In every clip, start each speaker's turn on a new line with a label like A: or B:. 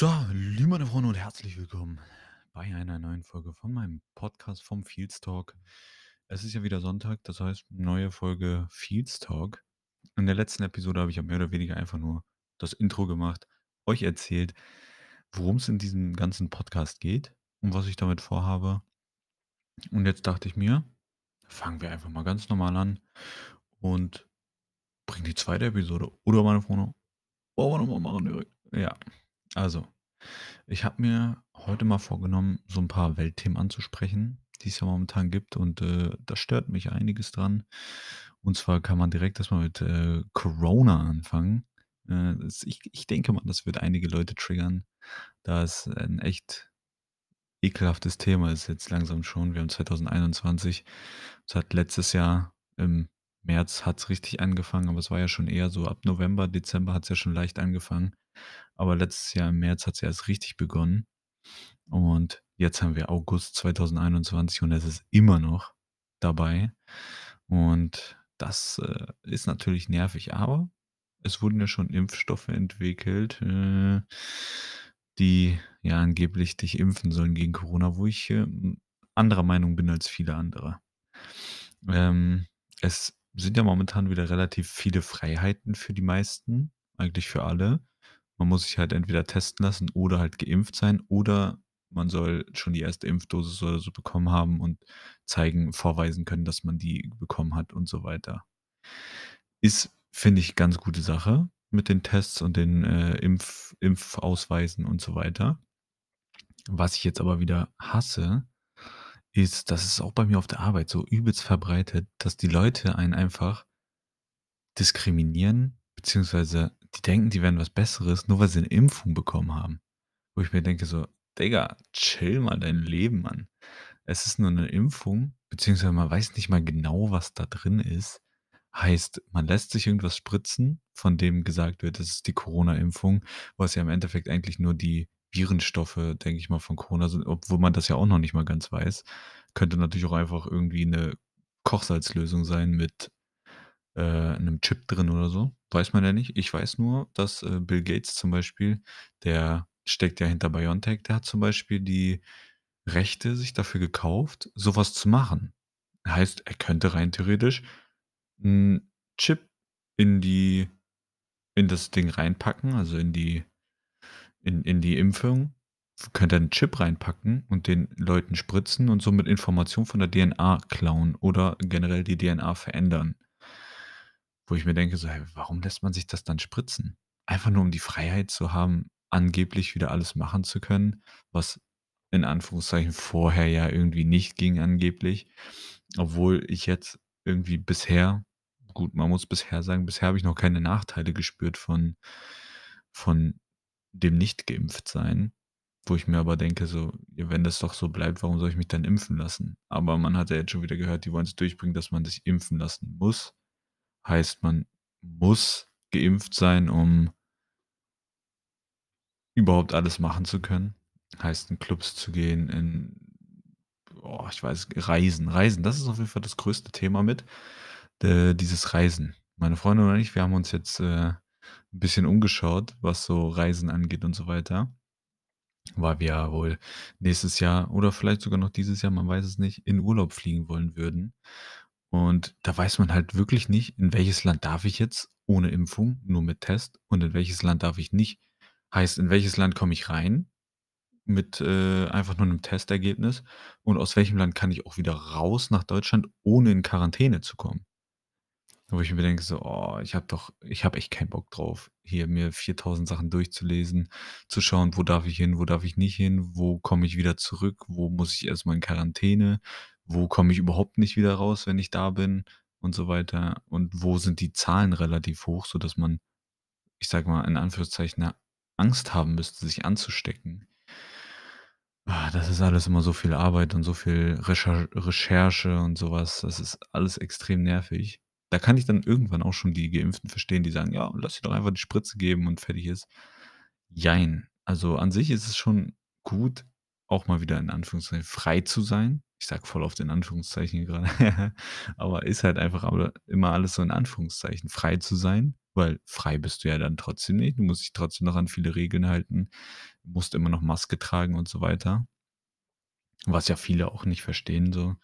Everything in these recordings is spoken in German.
A: So, liebe meine Freunde und herzlich willkommen bei einer neuen Folge von meinem Podcast vom Fields Talk. Es ist ja wieder Sonntag, das heißt neue Folge Fields Talk. In der letzten Episode habe ich ja mehr oder weniger einfach nur das Intro gemacht, euch erzählt, worum es in diesem ganzen Podcast geht und was ich damit vorhabe. Und jetzt dachte ich mir, fangen wir einfach mal ganz normal an und bringen die zweite Episode. Oder meine Freunde, wollen wir nochmal machen direkt. Ja, also, ich habe mir heute mal vorgenommen, so ein paar Weltthemen anzusprechen, die es ja momentan gibt und, äh, da stört mich einiges dran. Und zwar kann man direkt erst mal mit, äh, Corona anfangen. Äh, das ich ich denke mal, das wird einige Leute triggern, da es ein echt ekelhaftes Thema ist jetzt langsam schon. Wir haben 2021. Es hat letztes Jahr im März hat's richtig angefangen, aber es war ja schon eher so ab November, Dezember hat's ja schon leicht angefangen. Aber letztes Jahr im März hat's ja erst richtig begonnen. Und jetzt haben wir August 2021 und es ist immer noch dabei. Und das, äh, ist natürlich nervig, aber es wurden ja schon Impfstoffe entwickelt, äh, die ja angeblich dich impfen sollen gegen Corona, wo ich, ähm, anderer Meinung bin als viele andere. Ähm, es sind ja momentan wieder relativ viele Freiheiten für die meisten, eigentlich für alle. Man muss sich halt entweder testen lassen oder halt geimpft sein oder man soll schon die erste Impfdosis oder so bekommen haben und zeigen vorweisen können, dass man die bekommen hat und so weiter. Ist, finde ich, ganz gute Sache mit den Tests und den, äh, Impf Impfausweisen und so weiter. Was ich jetzt aber wieder hasse, ist, das ist auch bei mir auf der Arbeit so übelst verbreitet, dass die Leute einen einfach diskriminieren, beziehungsweise die denken, die wären was Besseres, nur weil sie 'ne Impfung bekommen haben. Wo ich mir denke so: „Digga, chill mal dein Leben, Mann.“ Es ist nur 'ne Impfung, beziehungsweise man weiß nicht mal genau, was da drin ist. Heißt, man lässt sich irgendwas spritzen, von dem gesagt wird, das ist die Corona-Impfung, was ja im Endeffekt eigentlich nur die Virenstoffe, denke ich mal, von Corona sind, obwohl man das ja auch noch nicht mal ganz weiß. Könnte natürlich auch einfach irgendwie 'ne Kochsalzlösung sein mit, äh, 'nem Chip drin oder so. Weiß man ja nicht. Ich weiß nur, dass, äh, Bill Gates zum Beispiel, der steckt ja hinter BioNTech, der hat zum Beispiel die Rechte sich dafür gekauft, so was zu machen. Heißt, er könnte rein theoretisch 'n Chip in die in das Ding reinpacken, also in die in in die Impfung, könnte er 'n Chip reinpacken und den Leuten spritzen und somit Informationen von der DNA klauen oder generell die DNA verändern. Wo ich mir denke so: „Hä, warum lässt man sich das dann spritzen?“ Einfach nur, um die Freiheit zu haben, angeblich wieder alles machen zu können, was in Anführungszeichen vorher ja irgendwie nicht ging angeblich. Obwohl ich jetzt irgendwie bisher gut, man muss bisher sagen, bisher habe ich noch keine Nachteile gespürt von von dem Nicht-Geimpft-Sein, wo ich mir aber denke so: „Ja, wenn das doch so bleibt, warum soll ich mich dann impfen lassen?“ Aber man hat ja jetzt schon wieder gehört, die wollen's durchbringen, dass man sich impfen lassen muss. Heißt, man muss geimpft sein, um überhaupt alles machen zu können. Heißt, in Clubs zu gehen, in oh, ich weiß Reisen. Reisen, das ist auf jeden Fall das größte Thema mit, äh, dieses Reisen. Meine Freundin und ich, wir haben uns jetzt, äh, 'n bisschen umgeschaut, was so Reisen angeht und so weiter. Weil wir ja wohl nächstes Jahr oder vielleicht sogar noch dieses Jahr, man weiß es nicht, in Urlaub fliegen wollen würden. Und da weiß man halt wirklich nicht, in welches Land darf ich jetzt ohne Impfung, nur mit Test und in welches Land darf ich nicht. Heißt, in welches Land komme ich rein mit, äh, einfach nur 'nem Testergebnis und aus welchem Land kann ich auch wieder raus nach Deutschland, ohne in Quarantäne zu kommen? Wo ich mir denke so: „Oh, ich habe doch ich habe echt keinen Bock drauf, hier mir 4.000 Sachen durchzulesen, zu schauen, wo darf ich hin, wo darf ich nicht hin, wo komme ich wieder zurück, wo muss ich erst mal in Quarantäne, wo komme ich überhaupt nicht wieder raus, wenn ich da bin“ und so weiter. Und wo sind die Zahlen relativ hoch, sodass man, ich sage mal, in Anführungszeichen, Angst haben müsste, sich anzustecken. Ah, das ist alles immer so viel Arbeit und so viel Recher Recherche und so was. Das ist alles extrem nervig. Da kann ich dann irgendwann auch schon die Geimpften verstehen, die sagen: „Ja, lass dir doch einfach die Spritze geben und fertig ist.“ Jein. Also, an sich ist es schon gut, auch mal wieder in Anführungszeichen frei zu sein. Ich sage voll oft in Anführungszeichen hier grade, aber ist halt einfach immer alles so in Anführungszeichen frei zu sein, weil frei bist du ja dann trotzdem nicht. Du musst dich trotzdem noch an viele Regeln halten, musst immer noch Maske tragen und so weiter. Was ja viele auch nicht verstehen so.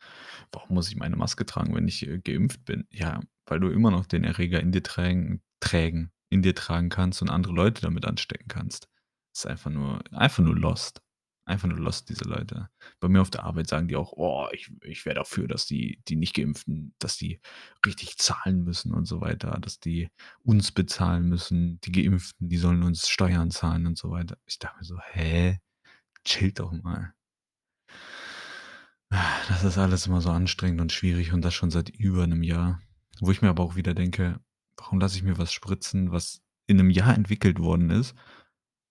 A: Warum muss ich meine Maske tragen, wenn ich, äh, geimpft bin? Ja, weil du immer noch den Erreger in dir trägen trägen in dir tragen kannst und andere Leute damit anstecken kannst. Ist einfach nur einfach nur lost. Einfach nur lost, diese Leute. Bei mir auf der Arbeit sagen die auch: „Oh, ich ich wäre dafür, dass die die Nicht-Geimpften dass die richtig zahlen müssen und so weiter, dass die uns bezahlen müssen. Die Geimpften, die sollen uns Steuern zahlen und so weiter.“ Ich dachte mir so: „Hä? Chillt doch mal.“ Das ist alles immer so anstrengend und schwierig und das schon seit über 'nem Jahr. Wo ich mir aber auch wieder denke: „Warum lasse ich mir was spritzen, was in 'nem Jahr entwickelt worden ist,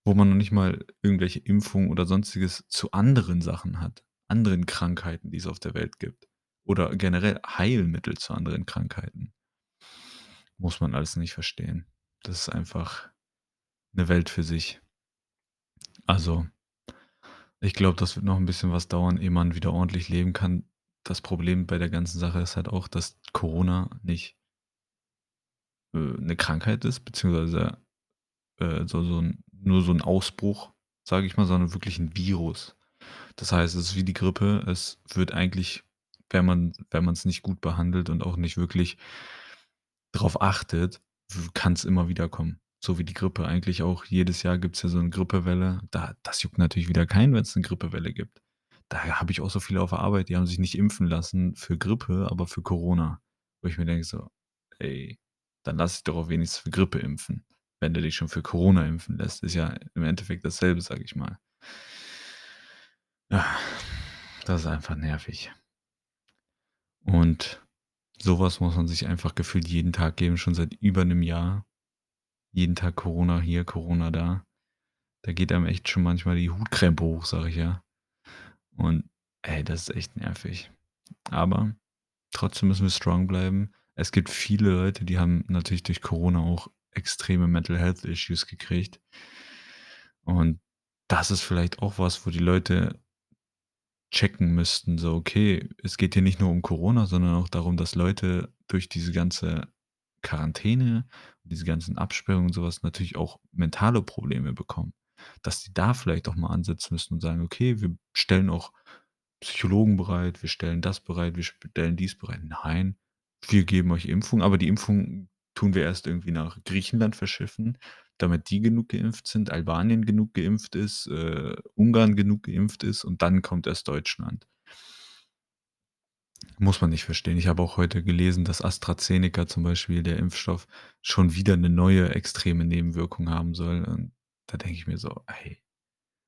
A: wo man noch nicht mal irgendwelche Impfungen oder Sonstiges zu anderen Sachen hat, anderen Krankheiten, die es auf der Welt gibt oder generell Heilmittel zu anderen Krankheiten?“ Muss man alles nicht verstehen. Das ist einfach 'ne Welt für sich. Also, ich glaube, das wird noch 'n bisschen was dauern, ehe man wieder ordentlich leben kann. Das Problem bei der ganzen Sache ist halt auch, dass Corona nicht äh, 'ne Krankheit ist, beziehungsweise, äh, so so 'n nur so 'n Ausbruch, sage ich mal, sondern wirklich 'n Virus. Das heißt, es ist wie die Grippe. Es wird eigentlich, wenn man wenn man's nicht gut behandelt und auch nicht wirklich drauf achtet, w kann's immer wieder kommen. So wie die Grippe eigentlich auch. Jedes Jahr gibt's ja so 'ne Grippewelle. Da das juckt natürlich wieder keinen, wenn's 'ne Grippewelle gibt. Daher habe ich auch so viele auf der Arbeit, die haben sich nicht impfen lassen für Grippe, aber für Corona. Wo ich mir denke so: „Ey, dann lass dich doch auch wenigstens für Grippe impfen, wenn du dich schon für Corona impfen lässt.“ Ist ja im Endeffekt dasselbe, sage ich mal. Ja, das ist einfach nervig. Und so was muss man sich einfach gefühlt jeden Tag geben, schon seit über 'nem Jahr. Jeden Tag Corona hier, Corona da. Da geht einem echt schon manchmal die Hutkrempe hoch, sage ich ja. Und, ey, das ist echt nervig. Aber trotzdem müssen wir strong bleiben. Es gibt viele Leute, die haben natürlich durch Corona auch extreme Mental Health Issues gekriegt. Und das ist vielleicht auch was, wo die Leute checken müssten, so: „Okay, es geht hier nicht nur um Corona, sondern auch darum, dass Leute durch diese ganze Quarantäne, diese ganzen Absperrungen und so was natürlich auch mentale Probleme bekommen.“ Dass die da vielleicht auch mal ansetzen müssen und sagen: „Okay, wir stellen auch Psychologen bereit, wir stellen das bereit, wir stellen dies bereit.“ Nein, wir geben euch Impfung, aber die Impfung tun wir erst irgendwie nach Griechenland verschiffen, damit die genug geimpft sind, Albanien genug geimpft ist, äh, Ungarn genug geimpft ist und dann kommt erst Deutschland. Muss man nicht verstehen. Ich habe auch heute gelesen, dass AstraZeneca zum Beispiel, der Impfstoff, schon wieder 'ne neue extreme Nebenwirkung haben soll. Und da denke ich mir so: „Ey,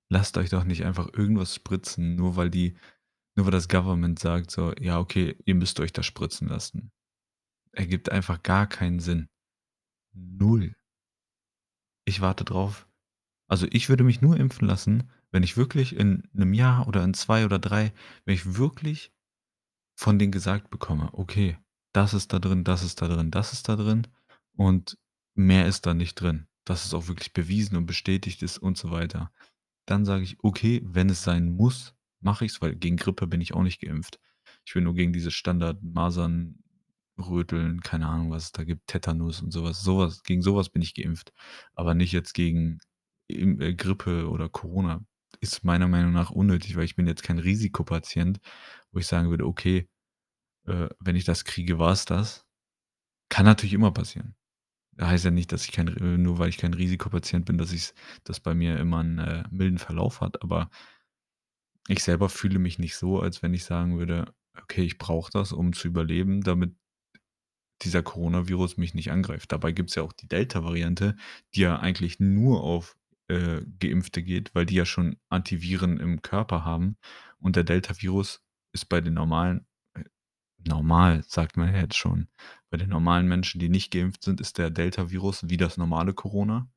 A: lasst euch doch nicht einfach irgendwas spritzen, nur weil die nur weil das Government sagt so: ‚Ja, okay, ihr müsst euch das spritzen lassen.‘“ Ergibt einfach gar keinen Sinn. 0. Ich warte drauf also, ich würde mich nur impfen lassen, wenn ich wirklich in 'nem Jahr oder in 2 oder 3 wenn ich wirklich von denen gesagt bekomme: „Okay, das ist da drin, das ist da drin, das ist da drin und mehr ist da nicht drin.“ Dass es auch wirklich bewiesen und bestätigt ist und so weiter. Dann sage ich: „Okay, wenn es sein muss, mache ich's“, weil gegen Grippe bin ich auch nicht geimpft. Ich bin nur gegen diese Standard-Masern, Röteln, keine Ahnung, was es da gibt, Tetanus und so was. So was gegen so was bin ich geimpft, aber nicht jetzt gegen äh, Grippe oder Corona. Ist meiner Meinung nach unnötig, weil ich bin jetzt kein Risikopatient, wo ich sagen würde: „Okay, äh, wenn ich das kriege, war's das.“ Kann natürlich immer passieren. Heißt ja nicht, dass ich kein R nur weil ich kein Risikopatient bin, dass ich's dass bei mir immer 'n, äh, milden Verlauf hat, aber ich selber fühle mich nicht so, als wenn ich sagen würde: „Okay, ich brauche das, um zu überleben, damit dieser Coronavirus mich nicht angreift.“ Dabei gibt's ja auch die Delta-Variante, die ja eigentlich nur auf, äh, Geimpfte geht, weil die ja schon Antiviren im Körper haben. Und der Delta-Virus ist bei den normalen äh, normal, sagt man ja jetzt schon. Bei den normalen Menschen, die nicht geimpft sind, ist der Delta-Virus wie das normale Corona.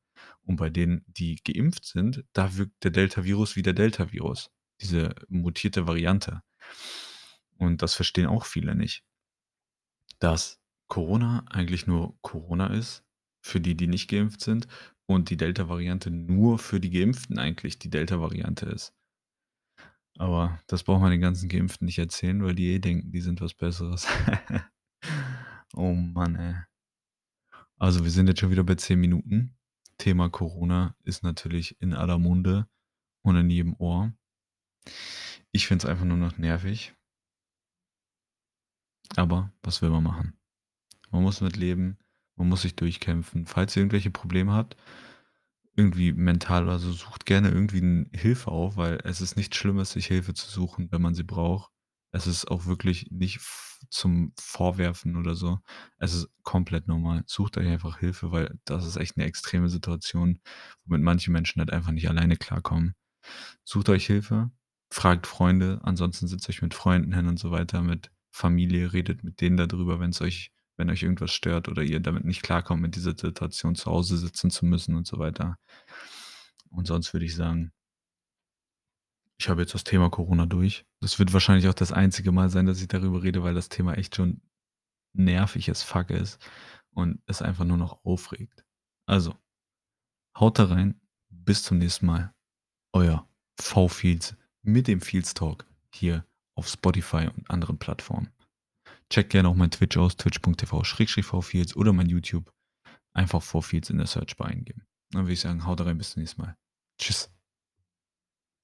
A: Und bei denen, die geimpft sind, da wirkt der Delta-Virus wie der Delta-Virus, diese mutierte Variante. Und das verstehen auch viele nicht. Dass Corona eigentlich nur Corona ist, für die, die nicht geimpft sind und die Delta-Variante nur für die Geimpften eigentlich die Delta-Variante ist. Aber das braucht man den ganzen Geimpften nicht erzählen, weil die eh denken, die sind was Besseres. Oh Mann, ey. Also, wir sind jetzt schon wieder bei 10 Minuten. Thema Corona ist natürlich in aller Munde und in jedem Ohr. Ich finde es einfach nur noch nervig. Aber was will man machen? Man muss mit leben, man muss sich durchkämpfen. Falls ihr irgendwelche Probleme habt, irgendwie mental oder so, sucht gerne irgendwie Hilfe auf, weil es ist nichts Schlimmes, sich Hilfe zu suchen, wenn man sie braucht. Es ist auch wirklich nicht zum Vorwerfen oder so. Es ist komplett normal. Sucht euch einfach Hilfe, weil das ist echt 'ne extreme Situation, womit manche Menschen halt einfach nicht alleine klarkommen. Sucht euch Hilfe, fragt Freunde, ansonsten setzt euch mit Freunden hin und so weiter, mit Familie, redet mit denen da drüber, wenn's euch wenn euch irgendwas stört oder ihr damit nicht klarkommt, mit dieser Situation zu Hause sitzen zu müssen und so weiter. Und sonst würde ich sagen ich habe jetzt das Thema Corona durch. Das wird wahrscheinlich auch das einzige Mal sein, dass ich darüber rede, weil das Thema echt schon nervig as fuck ist und es einfach nur noch aufregt. Also, haut da rein. Bis zum nächsten Mal. Euer V-Fields mit dem Fields Talk hier auf Spotify und anderen Plattformen. Checkt gerne auch mein Twitch aus, twitch.tv/vfields oder mein YouTube. Einfach V-Fields in der Searchbar eingeben. Dann würde ich sagen, haut rein, bis zum nächsten Mal. Tschüss.